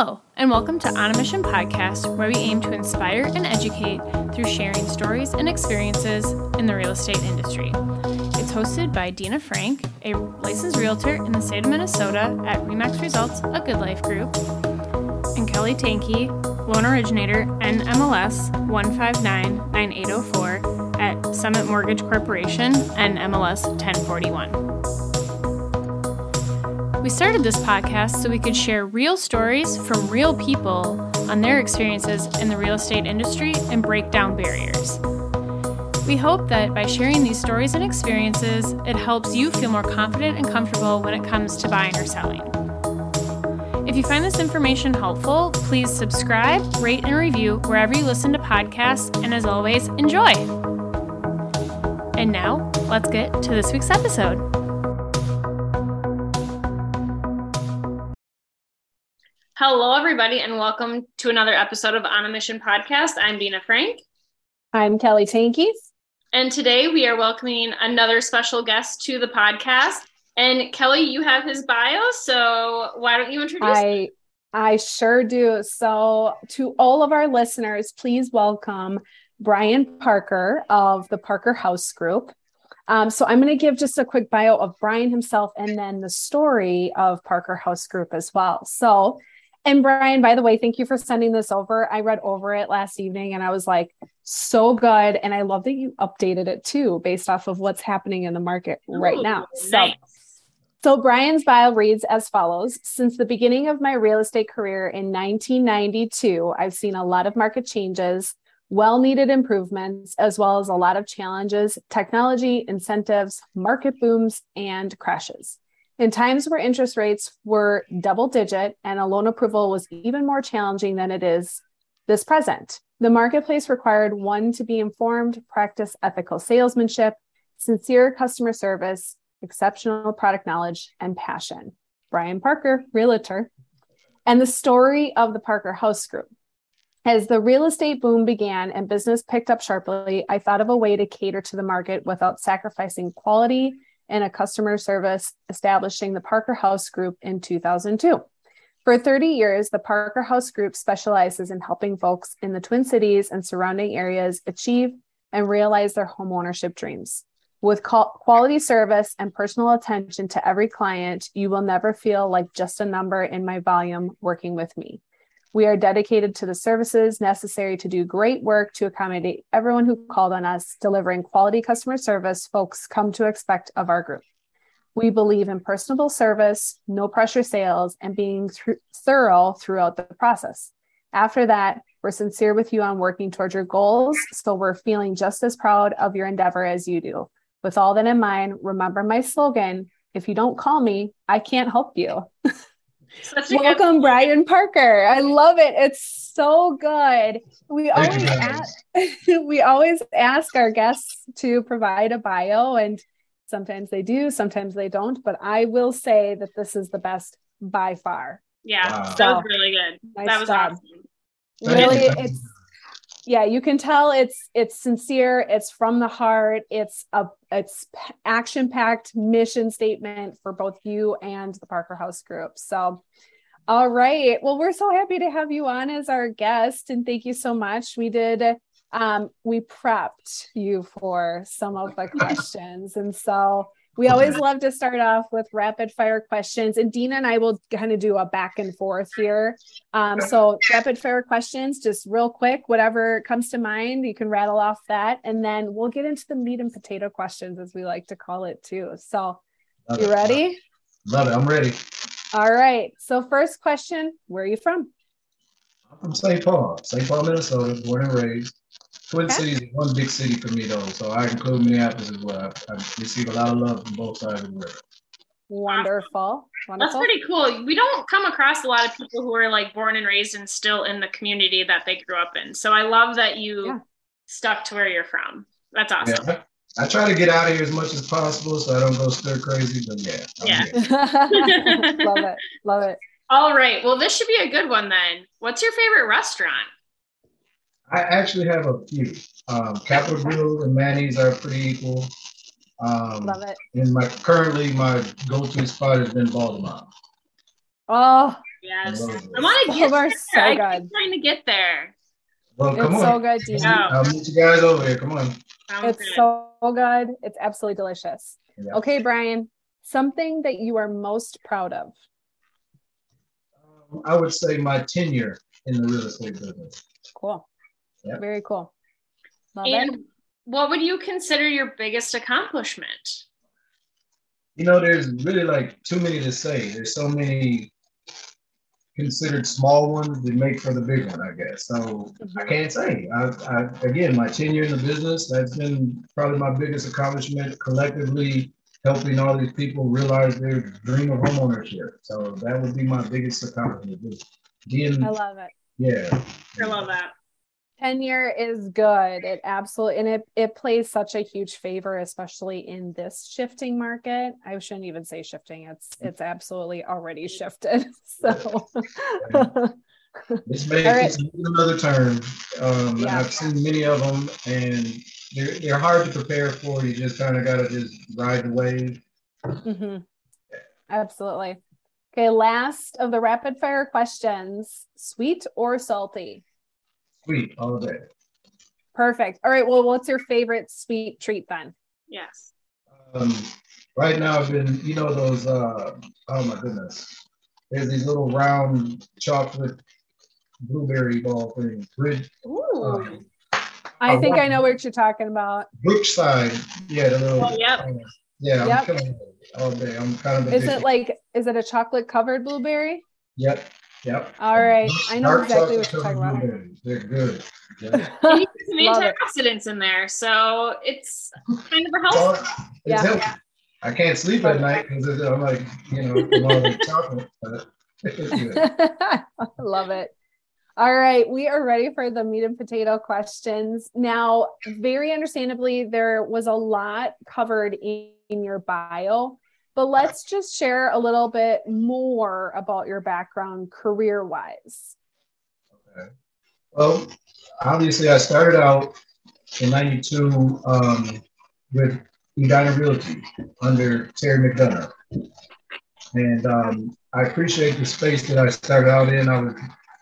Hello, and welcome to On a Mission podcast, where we aim to inspire and educate through sharing stories and experiences in the real estate industry. It's hosted by Dina Frank, a licensed realtor in the state of Minnesota at Remax Results, a Good Life Group, and Kelly Tanky, loan originator NMLS 1599804 at Summit Mortgage Corporation NMLS 1041. We started this podcast so we could share real stories from real people on their experiences in the real estate industry and break down barriers. We hope that by sharing these stories and experiences, it helps you feel more confident and comfortable when it comes to buying or selling. If you find this information helpful, please subscribe, rate, and review wherever you listen to podcasts, and as always, enjoy! And now, let's get to this week's episode. Hello, everybody, and welcome to another episode of On a Mission podcast. I'm Dina Frank. I'm Kelly Tankies. And today we are welcoming another special guest to the podcast. And Kelly, you have his bio, so why don't you introduce I, him? I sure do. So, to all of our listeners, please welcome Brian Parker of the Parker House Group. Um, so I'm going to give just a quick bio of Brian himself and then the story of Parker House Group as well. So and Brian, by the way, thank you for sending this over. I read over it last evening and I was like, so good. And I love that you updated it too, based off of what's happening in the market Ooh, right now. Nice. So, so Brian's bio reads as follows Since the beginning of my real estate career in 1992, I've seen a lot of market changes, well needed improvements, as well as a lot of challenges, technology, incentives, market booms, and crashes. In times where interest rates were double digit and a loan approval was even more challenging than it is this present, the marketplace required one to be informed, practice ethical salesmanship, sincere customer service, exceptional product knowledge, and passion. Brian Parker, realtor. And the story of the Parker House Group. As the real estate boom began and business picked up sharply, I thought of a way to cater to the market without sacrificing quality and a customer service, establishing the Parker House Group in 2002. For 30 years, the Parker House Group specializes in helping folks in the Twin Cities and surrounding areas achieve and realize their homeownership dreams. With quality service and personal attention to every client, you will never feel like just a number in my volume working with me. We are dedicated to the services necessary to do great work to accommodate everyone who called on us, delivering quality customer service folks come to expect of our group. We believe in personable service, no pressure sales, and being th- thorough throughout the process. After that, we're sincere with you on working towards your goals, so we're feeling just as proud of your endeavor as you do. With all that in mind, remember my slogan if you don't call me, I can't help you. Welcome, good- Brian Parker. I love it. It's so good. We Thank always ask, we always ask our guests to provide a bio, and sometimes they do, sometimes they don't. But I will say that this is the best by far. Yeah, wow. that was really good. Nice that was job. awesome. Really, it's yeah you can tell it's it's sincere it's from the heart it's a it's action packed mission statement for both you and the parker house group. So all right. Well we're so happy to have you on as our guest and thank you so much. We did um we prepped you for some of the questions. And so we always love to start off with rapid fire questions, and Dina and I will kind of do a back and forth here. Um, so, rapid fire questions, just real quick, whatever comes to mind, you can rattle off that, and then we'll get into the meat and potato questions, as we like to call it too. So, Love you ready? Love it. I'm ready. All right. So, first question Where are you from? I'm from St. Paul, St. Paul, Minnesota, born and raised. Twin okay. Cities is one big city for me though, so I include Minneapolis as well. I, I receive a lot of love from both sides of the world. Wonderful. Wonderful. That's pretty cool. We don't come across a lot of people who are like born and raised and still in the community that they grew up in. So I love that you yeah. stuck to where you're from. That's awesome. Yeah. I try to get out of here as much as possible so I don't go stir crazy, but yeah. yeah. love it. Love it. All right. Well, this should be a good one then. What's your favorite restaurant? I actually have a few. Um, Capital Grille and Manny's are pretty equal. Um, Love it. And my currently my go-to spot has been Baltimore. Oh, Yes. I I love want to get there. so I good. keep trying to get there. Well, come It's on. so good, Dina. Yeah. I'll meet you guys over here. Come on. Sounds It's good. so good. It's absolutely delicious. Yeah. Okay, Brian, something that you are most proud of. Um, I would say my tenure in the real estate business. Cool. Yeah. Very cool. Love it. and what would you consider your biggest accomplishment? You know, there's really like too many to say. There's so many considered small ones that make for the big one, I guess. So I mm-hmm. can't say. I, I again, my tenure in the business, that's been probably my biggest accomplishment collectively helping all these people realize their dream of homeownership. So that would be my biggest accomplishment. Just being, I love it. yeah. I love that. Tenure is good. It absolutely and it it plays such a huge favor, especially in this shifting market. I shouldn't even say shifting. It's it's absolutely already shifted. So This may right. it's another term. Um, Yeah. I've seen many of them, and they're they're hard to prepare for. You just kind of gotta just ride the wave. Mhm. Absolutely. Okay, last of the rapid fire questions sweet or salty? Sweet all day. Perfect. All right. Well, what's your favorite sweet treat then? Yes. Um, right now, I've been, you know, those. Uh, oh my goodness, there's these little round chocolate blueberry ball things. Bridge, Ooh. um, I Oh, think. I know what you're talking about. Brookside, yeah, the little. Oh, yep. uh, yeah, Yep. I'm all day. I'm kind of. Is addicted. it like, is it a chocolate covered blueberry? Yep. Yep. All right. I know exactly what chocolate you're talking about. They're good. Yeah. And you get some Love it. antioxidants in there, so it's kind of a health. Well, it's Yeah. healthy. I can't sleep at night because I'm like, you know, from all the chocolate. But it's good. I love it. All right, we are ready for the meat and potato questions. Now, very understandably, there was a lot covered in, in your bio, but let's just share a little bit more about your background career wise. Okay. Well, obviously, I started out in '92 um, with Edina Realty under Terry McDonough, and um, I appreciate the space that I started out in. I was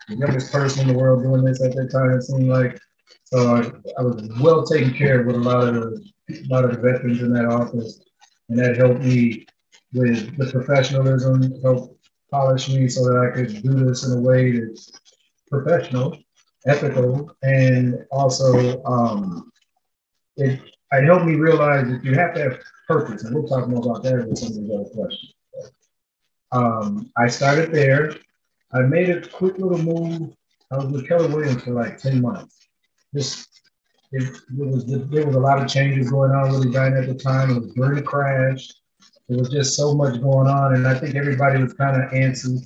the youngest person in the world doing this at that time. It seemed like so I, I was well taken care of with a lot of the a lot of the veterans in that office, and that helped me with the professionalism, helped polish me so that I could do this in a way that's professional, ethical, and also um, it, it helped me realize that you have to have purpose, and we'll talk more about that with some of these other questions. Um, I started there. I made a quick little move. I was with Keller Williams for like 10 months. This it, it was there was a lot of changes going on with Edina at the time. It was during the crash. There was just so much going on, and I think everybody was kind of antsy.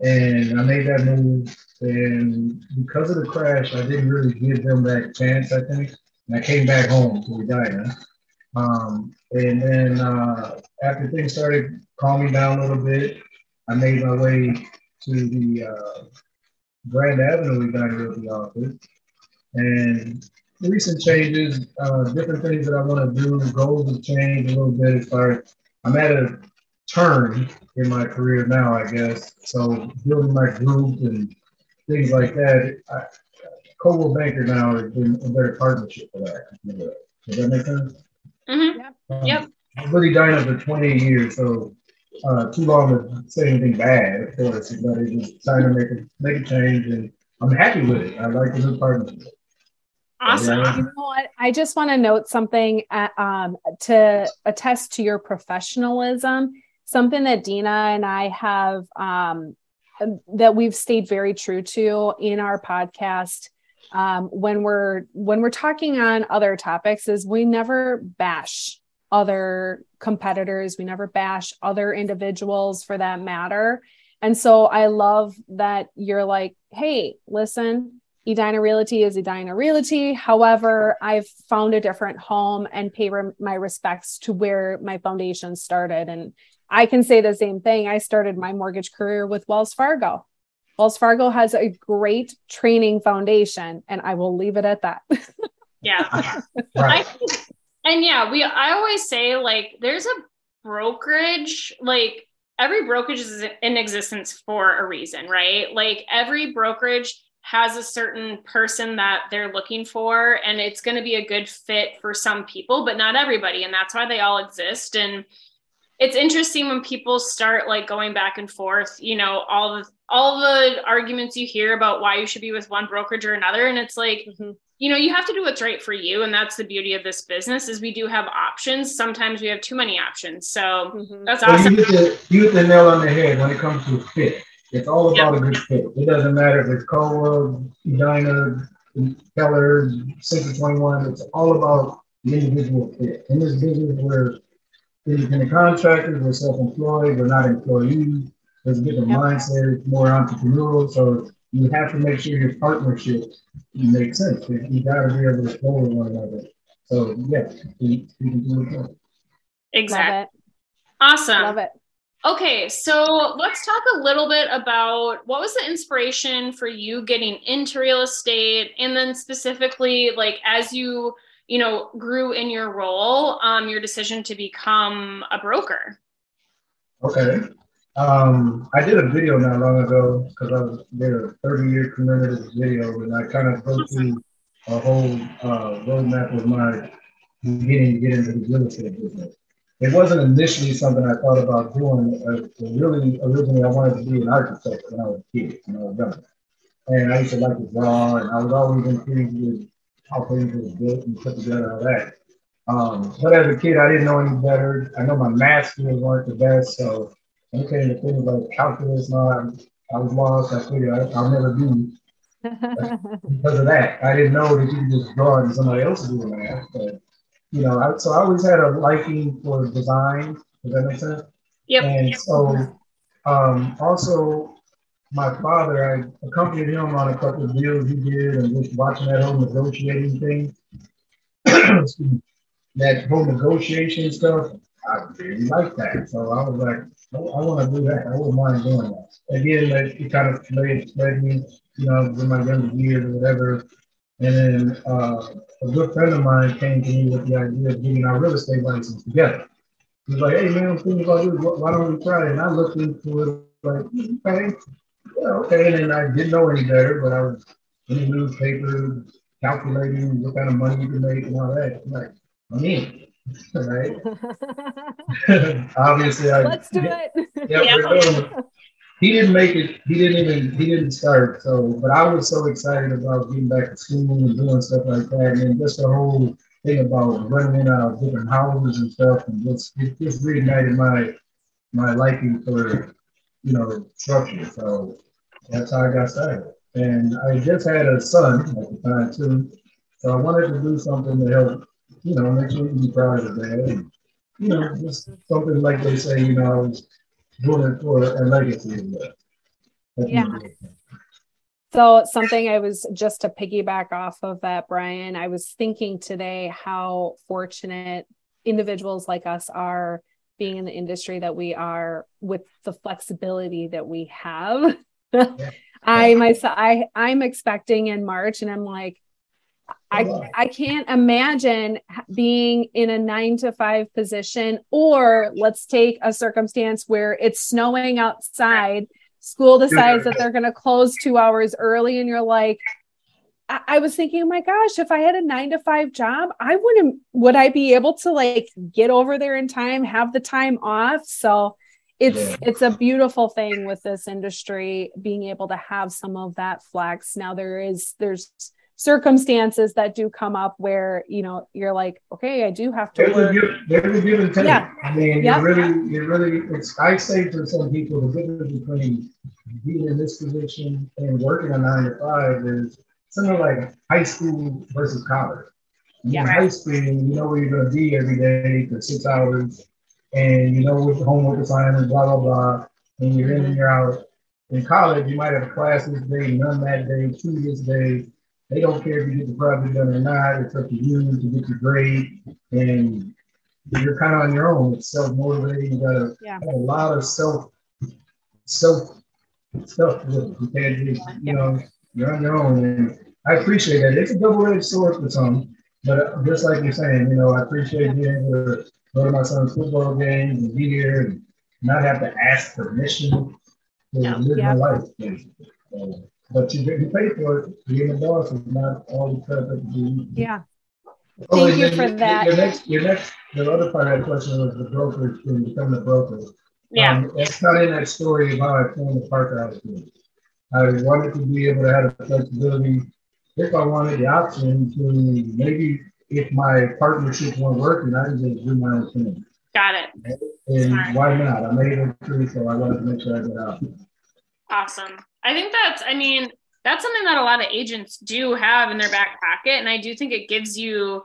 And I made that move, and because of the crash, I didn't really give them that chance. I think, and I came back home to Edina. Um, and then uh, after things started calming down a little bit, I made my way to the uh, Grand Avenue Edina Realty office, and recent changes, uh, different things that I want to do. Goals have changed a little bit as far as I'm at a turn in my career now, I guess. So building my group and things like that. I, Coldwell Banker now has been a better partnership for that. Does that make sense? Mhm. Um, Yep. I've really done it for 28 years, so uh, too long to say anything bad, of course, but it's just trying to make a, make a change, and I'm happy with it. I like the new partnership. Awesome. Yeah. You know what? I just want to note something uh, um, to attest to your professionalism. Something that Dina and I have um, that we've stayed very true to in our podcast um, when we're when we're talking on other topics is we never bash other competitors. We never bash other individuals for that matter. And so I love that you're like, hey, listen, Edina Realty is Edina Realty. However, I've found a different home and pay re- my respects to where my foundation started. And I can say the same thing. I started my mortgage career with Wells Fargo. Wells Fargo has a great training foundation, and I will leave it at that. Yeah. Right. think, and yeah, we I always say like there's a brokerage like every brokerage is in existence for a reason, right? Like every brokerage has a certain person that they're looking for and it's going to be a good fit for some people but not everybody and that's why they all exist and it's interesting when people start like going back and forth you know all the all the arguments you hear about why you should be with one brokerage or another and it's like mm-hmm. you know you have to do what's right for you and that's the beauty of this business is we do have options sometimes we have too many options so mm-hmm. that's awesome you, hit the, you hit the nail on the head when it comes to fit it's all about yep. a good fit. It doesn't matter if it's Koa, Edina, Keller, Century 21. It's all about the individual fit. In this business, we're independent contractors, we're self-employed, we're not employees. There's a different yep. mindset, it's more entrepreneurial. So you have to make sure your partnership makes sense. You got to be able to flow with one another. So yeah, we, we can do it. Exactly. Awesome. Love it. Okay, so let's talk a little bit about what was the inspiration for you getting into real estate and then specifically like as you, you know, grew in your role, um your decision to become a broker. Okay. Um, I did a video not long ago because I was there a 30 year commemorative video and I kind of go through a whole uh, roadmap of my beginning to get into the real estate business it wasn't initially something I thought about doing. Uh, really, originally, I wanted to be an architect when I was a kid, when I was young. And I used to like to draw, and I was always intrigued with how things were built and put together, all that. Um, but as a kid, I didn't know any better. I know my math skills weren't the best, so when it came to things like calculus and all I was lost. I figured I, will never do because of that. I didn't know that you could just draw and somebody else would do math. But you know, I, so I always had a liking for design. Does that make sense? Yep. And so, um, also, my father, I accompanied him on a couple of deals he did, and just watching that whole negotiating thing. that whole negotiation stuff, I really like that. So I was like, I, I want to do that. I wouldn't mind doing that. Again, that it kind of led, led me, you know, in my younger years or whatever, and then uh, a good friend of mine came to me with the idea of getting our real estate license together. He was like, hey man, I'm thinking about this. Why don't we try it? And I looked into it like, okay, yeah, okay. And then I didn't know any better, but I was in the newspaper calculating what kind of money you can make and all that. I'm like, I'm in. right? Obviously, I let's do it. Yeah, yeah. He didn't make it. He didn't even. He didn't start. So, but I was so excited about getting back to school and doing stuff like that, and just the whole thing about running in out different houses and stuff, and just it just reignited my my liking for you know structure. So that's how I got started. And I just had a son at the time too, so I wanted to do something to help, you know, make sure he be proud of dad. And, you know, just something like they say, you know, doing it for a legacy. Yeah. So, something I was just to piggyback off of that, Brian, I was thinking today how fortunate individuals like us are being in the industry that we are with the flexibility that we have. Yeah. I myself, I I'm expecting in March, and I'm like, I, I can't imagine being in a nine to five position, or let's take a circumstance where it's snowing outside. School decides that they're going to close two hours early, and you're like, I, I was thinking, oh my gosh, if I had a nine to five job, I wouldn't, would I be able to like get over there in time, have the time off? So it's yeah. it's a beautiful thing with this industry being able to have some of that flex. Now there is there's circumstances that do come up where you know you're like okay i do have to there's work. a give, there's a give and take yeah. i mean yep. you really you really it's i say to some people the difference between being in this position and working a nine to five is similar like high school versus college yeah. in high school you know where you're going to be every day for six hours and you know what the homework assignments blah blah blah and you're in and you're out in college you might have a class this day none that day two this day they don't care if you get the project done or not. It's up to you to get your grade, and you're kind of on your own. It's self motivating. You got yeah. a lot of self self stuff. You can't just, you know, you're on your own. And I appreciate that. It's a double edged sword for some, but just like you're saying, you know, I appreciate being able to go to my son's football games and be here and not have to ask permission to Yeah. live Yeah. your life. basically. So, but you pay for it. Being a boss is not always perfect. You- Yeah. Oh, Thank and you for your- that. Your next, your next, the other part of that question was the broker, when become a broker. Yeah. Um, That's not in that story how I formed the Parker House Group. I wanted to be able to have the flexibility, if I wanted the option to maybe if my partnership weren't working, I can just do my own thing. Got it. And Smart. why not? I made it through, so I wanted to make sure I get out. Awesome. I think that's, I mean, that's something that a lot of agents do have in their back pocket. And I do think it gives you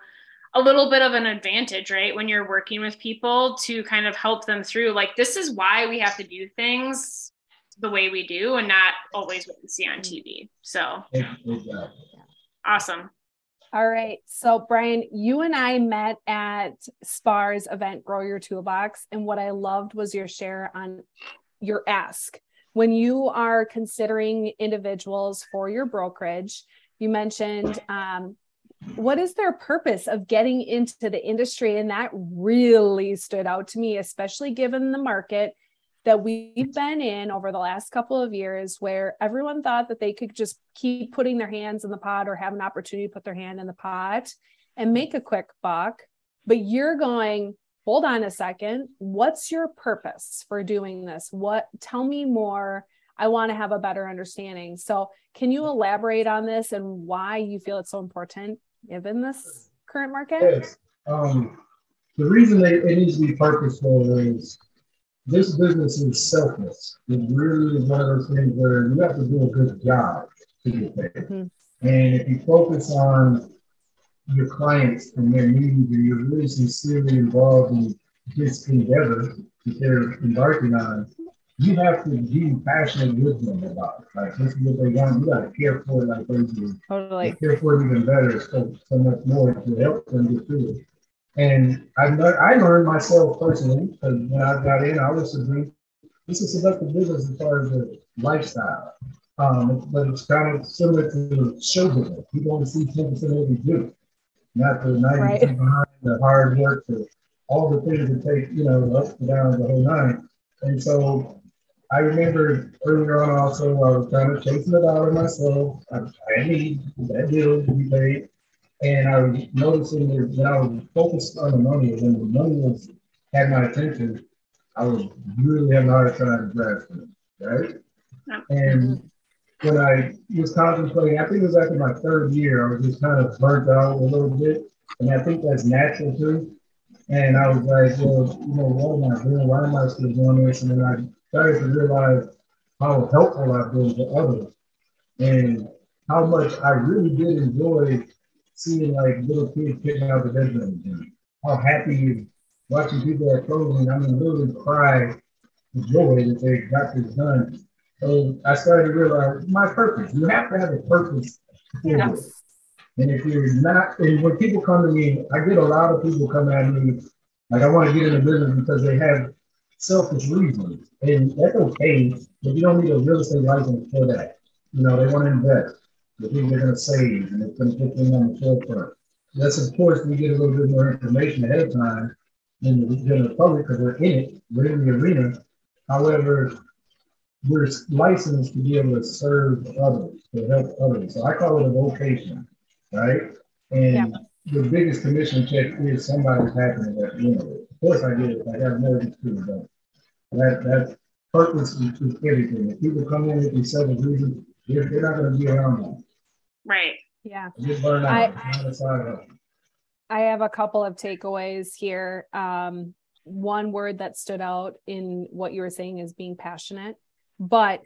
a little bit of an advantage, right? When you're working with people to kind of help them through, like, this is why we have to do things the way we do and not always what we see on mm-hmm. TV. So Exactly. awesome. All right. So, Brian, you and I met at SPAR's event, Grow Your Toolbox. And what I loved was your share on your ask. When you are considering individuals for your brokerage, you mentioned um, what is their purpose of getting into the industry? And that really stood out to me, especially given the market that we've been in over the last couple of years where everyone thought that they could just keep putting their hands in the pot or have an opportunity to put their hand in the pot and make a quick buck. But you're going, hold on a second. What's your purpose for doing this? What tell me more. I want to have a better understanding. So, can you elaborate on this and why you feel it's so important given this current market? Yes. Um, the reason that it needs to be purposeful is this business is selfless. It really is one of those things where you have to do a good job to get paid. Mhm. And if you focus on your clients and their needs and you're really sincerely involved in this endeavor that they're embarking on, you have to be passionate with them about it. Like this is what they want. You gotta care for it like they do. Totally. And care for it even better, so, so much more to help them get through it. And I learned, I learned myself personally, because when I got in, I was agree, this is seductive business as far as the lifestyle. Um, but it's kind of similar to show business. People only see 10% of what we do, not the 90% Right. behind the hard work, the, all the things that take, you know, the ups and downs, the whole nine. And so I remember earlier on also, I was kind of chasing out of myself. I, I need that deal to be paid. And I was noticing that when I was focused on the money, when the money was had my attention, I was really having a hard time grasping it, right? Yeah. And mm-hmm. When I was contemplating, I think it was after my third year, I was just kind of burnt out a little bit. And I think that's natural too. And I was like, well, you know, what am I doing? Why am I still doing this? And then I started to realize how helpful I've been to others and how much I really did enjoy seeing like little kids picking out the bedroom and how happy watching people at closing. I mean, literally cry with joy that they got this done. So I started to realize my purpose. You have to have a purpose. Yes. And if you're not, and when people come to me, I get a lot of people come at me like I want to get in the business because they have selfish reasons, and that's okay. But you don't need a real estate license for that. You know, they want to invest. They think they're going to save, and it's going to put them on the forefront. That's of course we get a little bit more information ahead of time than the general public because we're in it, we're in the arena. However, we're licensed to be able to serve others, to help others. So I call it a vocation, right? And Yeah. the biggest commission check is somebody's happiness at the end of it. Of course, I get it. I got more than two, but that that purpose is, is everything. If people come in with these selfish reasons, they're, they're not going to be around them. Right. Yeah. Just burn I- out. It's not a side hustle. I have a couple of takeaways here. Um, one word that stood out in what you were saying is being passionate, but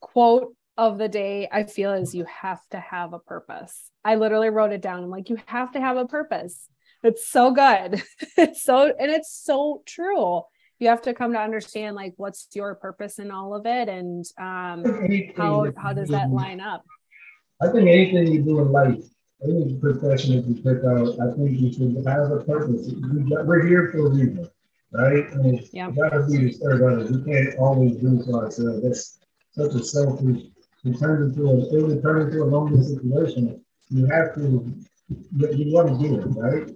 quote of the day I feel is you have to have a purpose. I literally wrote it down. I'm like, you have to have a purpose. It's so good. it's so, and it's so true. You have to come to understand like what's your purpose in all of it and um, how how does that line up? I think anything you do in life, any profession that you pick out, I think you should have a purpose. We're here for a reason, right? And it's Yeah. gotta be to serve others. We can't always do it for ourselves. That's such a selfish, it turns into a, it would turn into a lonely situation. You have to, you, you want to do it, right?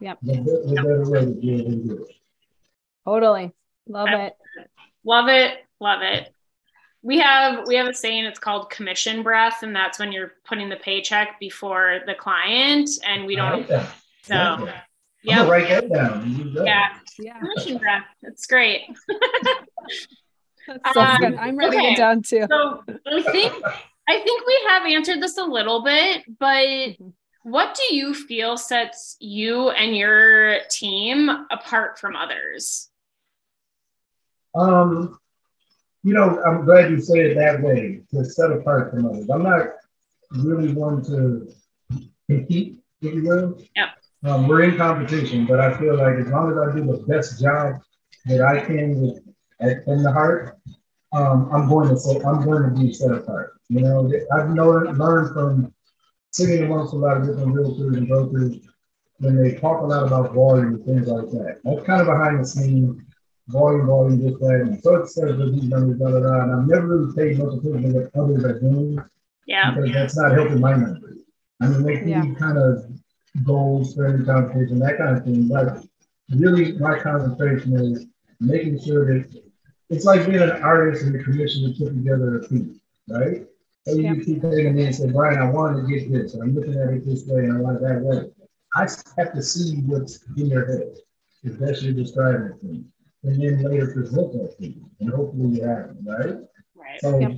Yep. The, the better way to do it and do it. Totally. Love I- it. Love it. Love it. We have we have a saying it's called commission breath, and that's when you're putting the paycheck before the client, and we don't. So, yeah, write that down. Yeah, yeah, commission breath. It's great. so um, good. I'm writing okay. it down too. So I think I think we have answered this a little bit, but mm-hmm. what do you feel sets you and your team apart from others? Um, you know, I'm glad you say it that way to set apart from others. I'm not really one to compete, if you will. Yeah. Um, we're in competition, but I feel like as long as I do the best job that I can with in the heart, um, I'm going to say I'm going to be set apart. You know, I've learned learned from sitting amongst a lot of different realtors and brokers when they talk a lot about volume and things like that. That's kind of behind the scenes, volume, volume, this, that, and so it says with these numbers, blah, blah, blah. And I've never really paid much attention to what others are doing. Yeah. Because that's not helping my numbers. I mean, they can yeah. kind of goals any competition, that kind of thing. But really, my concentration is making sure that it's like being an artist and the commission to put together a piece, right? So you yep. keep saying to me and say, Brian, I want to get this, and I'm looking at it this way, and I want it that way. I have to see what's in your head, if that's you're describing me, and then later present that to you, and hopefully you have it, right? Right. So yep.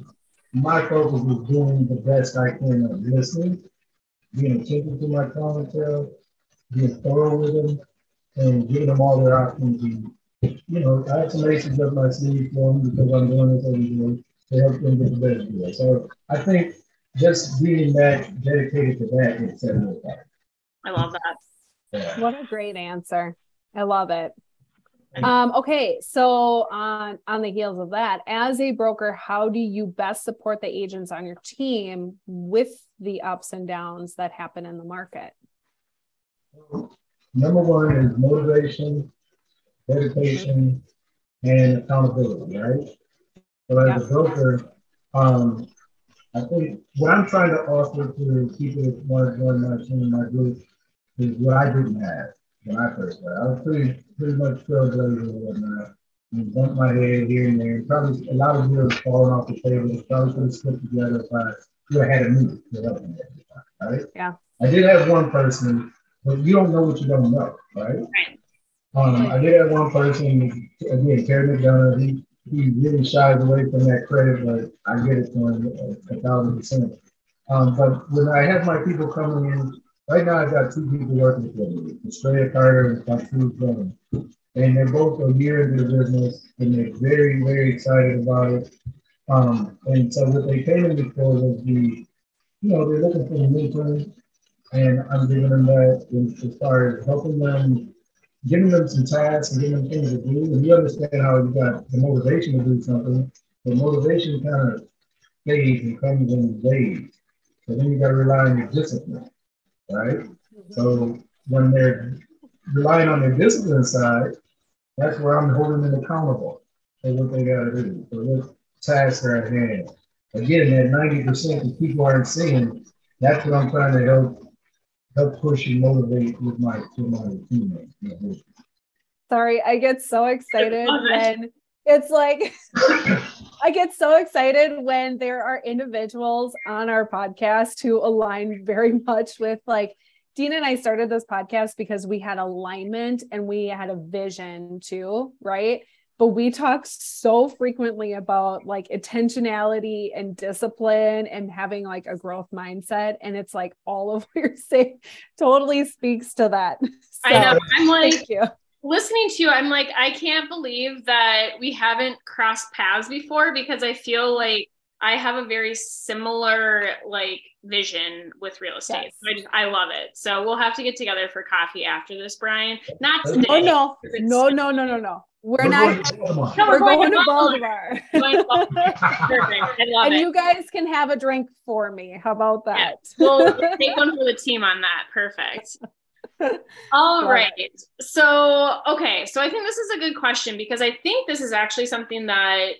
my focus is doing the best I can of listening, being attentive to my clientele, being thorough with them, and giving them all their options. And, you know, I have some aces up my sleeve for them because I'm doing this every day to help them get the best deal. So I think just being that dedicated to that is setting it apart. I love that. Yeah. What a great answer. I love it. Um, okay, so on on the heels of that, as a broker, how do you best support the agents on your team with the ups and downs that happen in the market? Number one is motivation dedication, and accountability, right? So as yep. a broker, um, I think what I'm trying to offer to people that want to join my team, my group, is what I didn't have when I first started. I was pretty pretty much trailblazer and whatnot. And bumped my head here and there. Probably a lot of deals falling off the table. Probably could have slipped together if I could have had a me to help me at the time, right? Yeah. I did have one person, but you don't know what you don't know, right? Right. Um, I did have one person, again, Terry McDonough, he, he really shies away from that credit, but I get it to him a, a thousand percent. Um, but when I have my people coming in, right now I've got two people working for me, Estrella Carter and Patrice Fleming. And they're both a year into the business and they're very, very excited about it. Um, and so what they came in for was the, you know, they're looking for the mentoring and I'm giving them that as far as helping them giving them some tasks and giving them things to do, and you understand how you got the motivation to do something, the motivation kind of fades and comes in waves. So then you got to rely on your discipline, right? So when they're relying on their discipline side, that's where I'm holding them accountable for what they got to do, for what tasks are at hand. Again, that 90% that people aren't seeing, that's what I'm trying to help help push and motivate with my with my teammates. Sorry, I get so excited when it's like I get so excited when there are individuals on our podcast who align very much with like Dina and I started this podcast because we had alignment and we had a vision too, right? but we talk so frequently about like intentionality and discipline and having like a growth mindset and it's like all of what you're saying totally speaks to that. So, i know. I'm like listening to you i'm like i can't believe that we haven't crossed paths before because i feel like i have a very similar like vision with real estate yes. so I, just, I love it so we'll have to get together for coffee after this brian not oh, today oh no no no no no no we're, we're not. Going we're, going, to Baltimore. Perfect. I love and it. you guys can have a drink for me. How about that? Yeah. We'll take one for the team on that. Perfect. All right. So, okay. So I think this is a good question because I think this is actually something that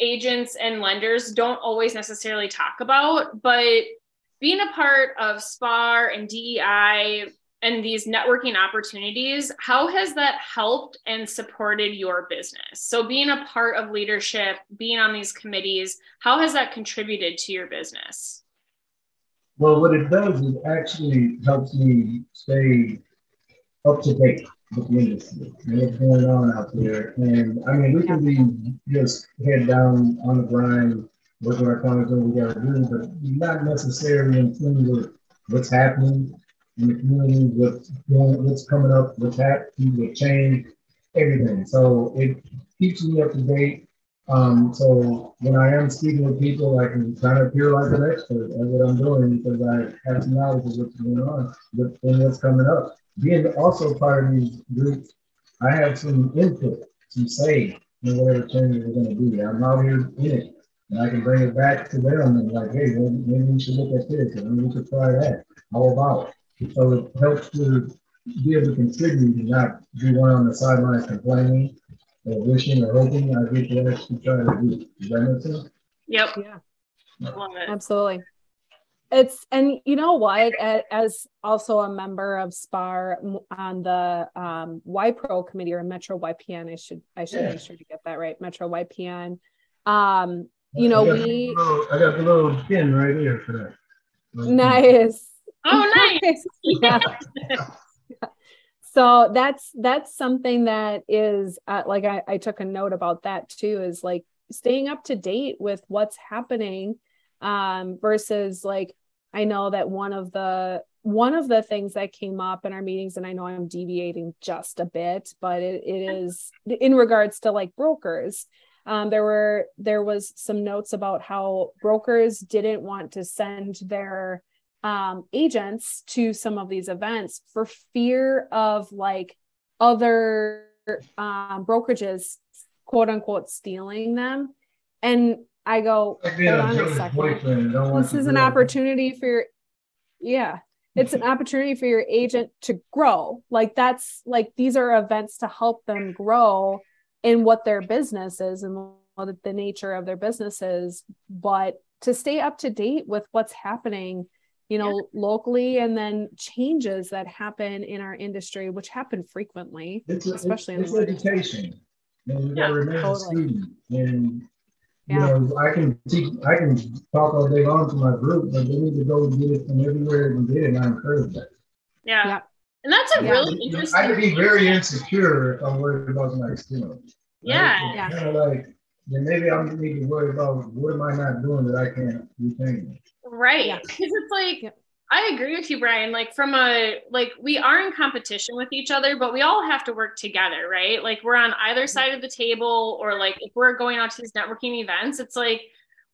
agents and lenders don't always necessarily talk about, but being a part of SPAR and DEI and these networking opportunities, how has that helped and supported your business? So, being a part of leadership, being on these committees, how has that contributed to your business? Well, what it does is actually helps me stay up to date with the industry and what's going on out there. And I mean, we can be just head down on the grind, working our clients, what we got to do, but not necessarily in tune with what's happening in the community, what's going, what's coming up, what's happening, what change, everything. So it keeps me up to date. Um, so when I am speaking with people, I can kind of appear like an expert at what I'm doing because I have some knowledge of what's going on and what's coming up. Being also part of these groups, I have some input, some say in whatever changes are going to be. I'm out here in it. And I can bring it back to them and like, hey, maybe, maybe we should look at this, and we could try that. How about it? So it helps to be able to contribute and not be one on the sidelines complaining or wishing or hoping. I get to actually try to do. Does that make sense? Yep. Yeah. Love it. Absolutely. It's and you know what, as also a member of SPAR on the um, YPro committee or Metro YPN, I should I should yeah. make sure to get that right. Metro YPN. Um, you know, I we little, I got the little pin right here for that. Nice. Oh, nice. yeah. so that's that's something that is uh, like I, I took a note about that too is like staying up to date with what's happening um versus like i know that one of the one of the things that came up in our meetings and i know i'm deviating just a bit but it, it is in regards to like brokers. Um, there were there was some notes about how brokers didn't want to send their um, agents to some of these events for fear of like other um, brokerages quote unquote stealing them. And i go hold on a second. this is an opportunity for your yeah it's an opportunity for your agent to grow. Like that's like these are events to help them grow in what their business is and what the nature of their business is, but to stay up to date with what's happening, you know, yeah. locally and then changes that happen in our industry, which happen frequently, it's especially it's, in it's education. And we gotta remain totally. a student. And you yeah. know, I can teach, I can talk all day long to my group, but they need to go get it from everywhere and get it. And I encourage that. Yeah. yeah. And that's a yeah. really interesting. I could be very insecure if I'm worried about my students. Yeah. Right? yeah. Kind of like then maybe I need to worry about what am I not doing that I can't retain. Right. Because it's like yeah. I agree with you, Brian. Like from a like we are in competition with each other, but we all have to work together, right? Like we're on either mm-hmm. side of the table, or like if we're going out to these networking events, it's like,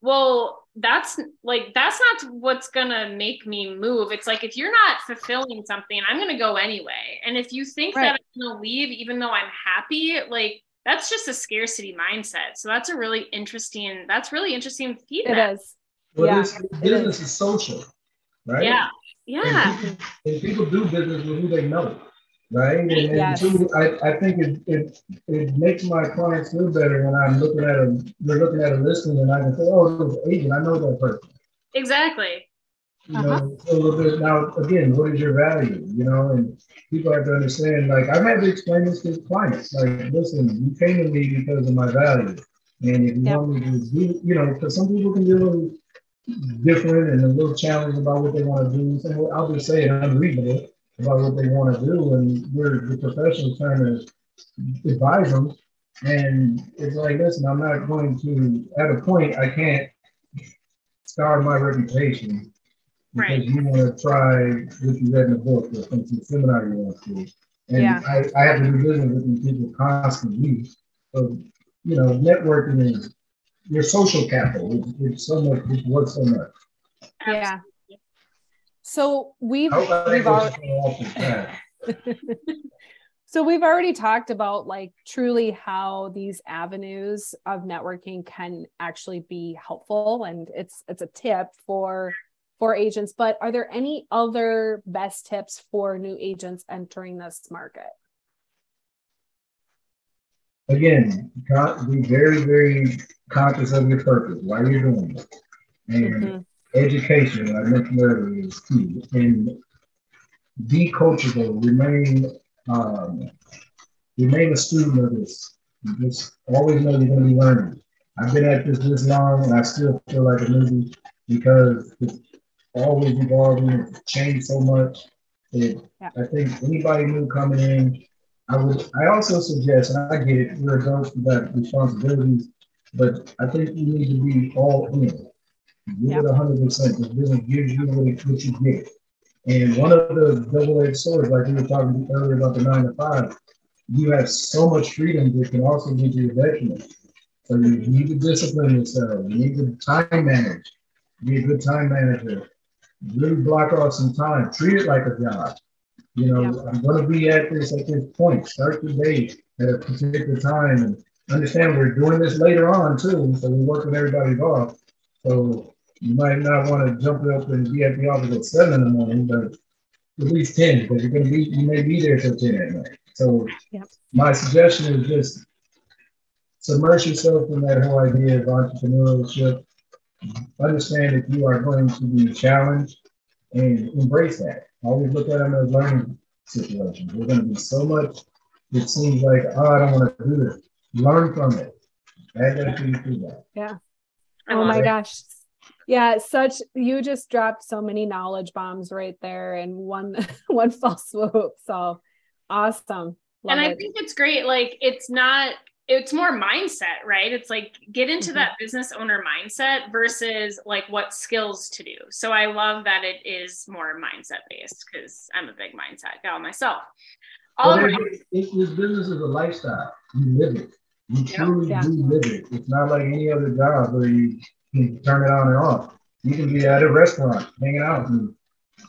well, that's like that's not what's gonna make me move. It's like if you're not fulfilling something, I'm gonna go anyway. And if you think right. that I'm gonna leave even though I'm happy, like that's just a scarcity mindset. So that's a really interesting, that's really interesting feedback. It is. Well, yeah, this business is. is. social, right? Yeah. Yeah. And people, and people, do business with who they know, right? And, and yes. two, I, I think it, it it makes my clients feel better when I'm looking at a they're looking at a listing and I can say, oh, there's an agent, I know that person. Exactly. You uh-huh. know, a little bit now again, what is your value? You know, and people have to understand, like I've had to explain this to clients. Like, listen, you came to me because of my value. And if you yep. want me to do, you know, because some people can little different and a little challenged about what they want to do. So I'll just say it unreasonable about what they want to do. And we're the professionals trying to advise them. And it's like, listen, I'm not going to, at a point, I can't scar my reputation because right. you want to try what you read in the book or some seminar you want to. And yeah. I, I have to be business with these people constantly. So, you know, networking is your social capital. It's, so much, it's worth so much. Yeah. So we've, we've already, so we've already talked about like truly how these avenues of networking can actually be helpful and it's it's a tip for for agents, but are there any other best tips for new agents entering this market? Again, be very, very conscious of your purpose, why you're doing it. And mm-hmm. education, I mentioned earlier, is key. And be coachable, remain um, remain a student of this. You just always know you're going to be learning. I've been at this this long, and I still feel like a newbie because it's always evolving. It's changed so much. It, yeah. I think anybody new coming in, I would. I also suggest, and I get it, we're adults, we got responsibilities, but I think you need to be all in. Give yep. it 100%. The business gives you what, what you get. And one of the double-edged swords, like we were talking earlier about the nine to five, you have so much freedom that can also lead to your detriment. So you need to discipline yourself. You need to time manage. Be a good time manager. Really block off some time. Treat it like a job. You know, yep. I'm going to be at this at this point. Start the day at a particular time and understand we're doing this later on too. So we're working everybody's off. So you might not want to jump up and be at the office at seven in the morning, but at least 10 because you're going to be, you may be there till 10 at night. So yep. my suggestion is just submerge yourself in that whole idea of entrepreneurship. Understand that you are going to be challenged and embrace that. Always look at them as learning situations. There's going to be so much it seems like, oh, I don't want to do this. Learn from it. Add that to your feedback. Yeah. Oh my gosh. Yeah, such you just dropped so many knowledge bombs right there in one one fell swoop. So awesome. Love and I it. think it's great. Like it's not it's more mindset, right? It's like get into mm-hmm. that business owner mindset versus like what skills to do. So I love that it is more mindset based because I'm a big mindset gal myself. All well, it, it, this business is a lifestyle. You live it. You truly yeah. do live it. It's not like any other job where you can turn it on and off. You can be at a restaurant hanging out and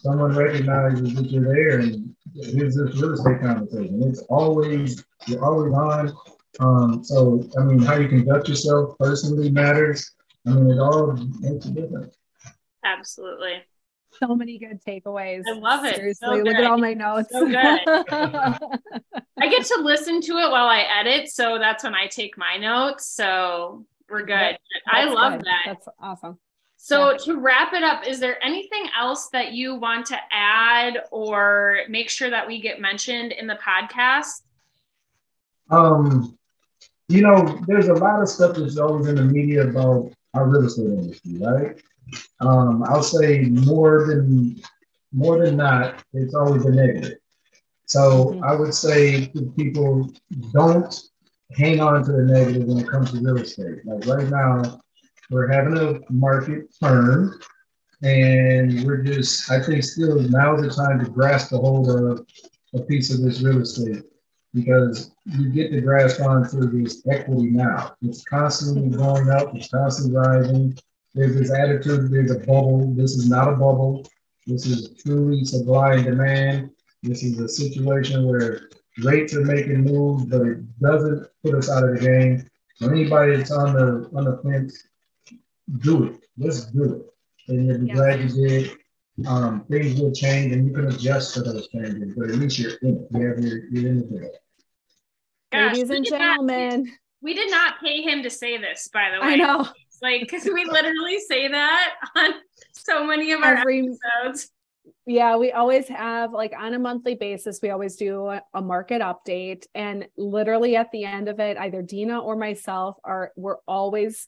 someone recognizes that you're there and here's this real estate conversation. It's always, you're always on um, so, I mean, how you conduct yourself personally matters. I mean, it all makes a difference. Absolutely. So many good takeaways. I love it. Seriously, so look at all my notes. So good. I get to listen to it while I edit, so that's when I take my notes. So we're good. That's I love good. that. That's awesome. So yeah. to wrap it up, is there anything else that you want to add or make sure that we get mentioned in the podcast? Um, you know, there's a lot of stuff that's always in the media about our real estate industry, right? Um, I'll say more than more than not, it's always a negative. So. I would say to people, don't hang on to the negative when it comes to real estate. Like right now, we're having a market turn, and we're just, I think, still now is the time to grasp a hold of a piece of this real estate because you get to grasp onto this equity now. It's constantly going up, it's constantly rising. There's this attitude, there's a bubble. This is not a bubble. This is truly supply and demand. This is a situation where rates are making moves, but it doesn't put us out of the game. So anybody that's on the on the fence, do it. Let's do it. And you'll be yeah. glad you did. Um, things will change and you can adjust to those changes, but at least you're in it. You have your, you're in it. Gosh, Ladies and gentlemen. Not, we did not pay him to say this, by the way. I know. like, because we literally say that on so many of our Every, episodes. Yeah, we always have like on a monthly basis, we always do a, a market update. And literally at the end of it, either Dina or myself are we're always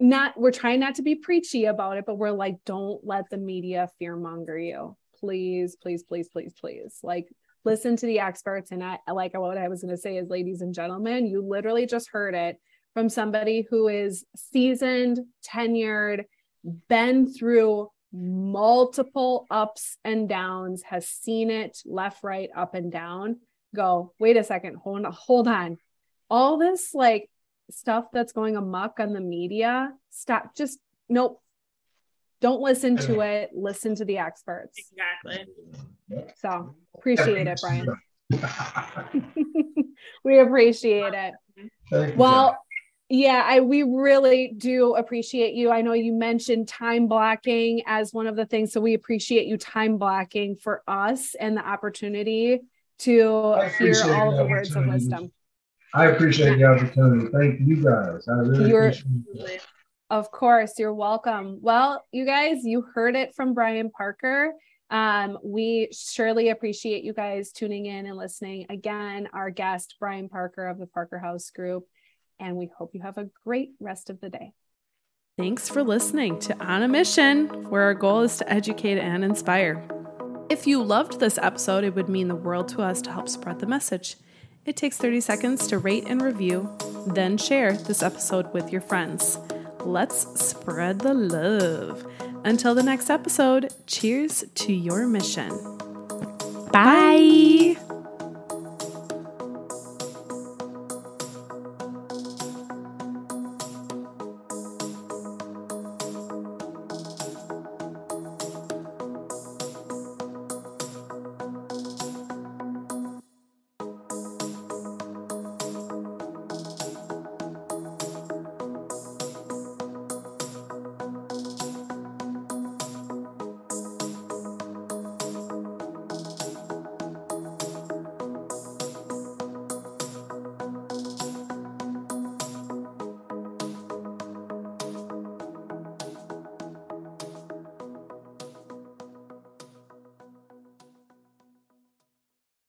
not we're trying not to be preachy about it, but we're like, don't let the media fear monger you. Please, please, please, please, please. Like listen to the experts. And I like what I was going to say is, ladies and gentlemen, you literally just heard it from somebody who is seasoned, tenured, been through multiple ups and downs, has seen it left, right, up and down. Go, wait a second, hold on, hold on. All this like stuff that's going amok on the media, stop, just nope. Don't listen to it. Listen to the experts. Exactly. So appreciate it, Brian. we appreciate it. well, yeah, I we really do appreciate you. I know you mentioned time blocking as one of the things, so we appreciate you time blocking for us and the opportunity to hear all of the words of wisdom. I appreciate the opportunity. Thank you guys. I really You're, appreciate it. Of course, you're welcome. Well, you guys, you heard it from Brian Parker. Um, we surely appreciate you guys tuning in and listening. Again, our guest, Brian Parker of the Parker House Group, and we hope you have a great rest of the day. Thanks for listening to On a Mission, where our goal is to educate and inspire. If you loved this episode, it would mean the world to us to help spread the message. It takes 30 seconds to rate and review, then share this episode with your friends. Let's spread the love. Until the next episode, cheers to your mission. Bye. Bye.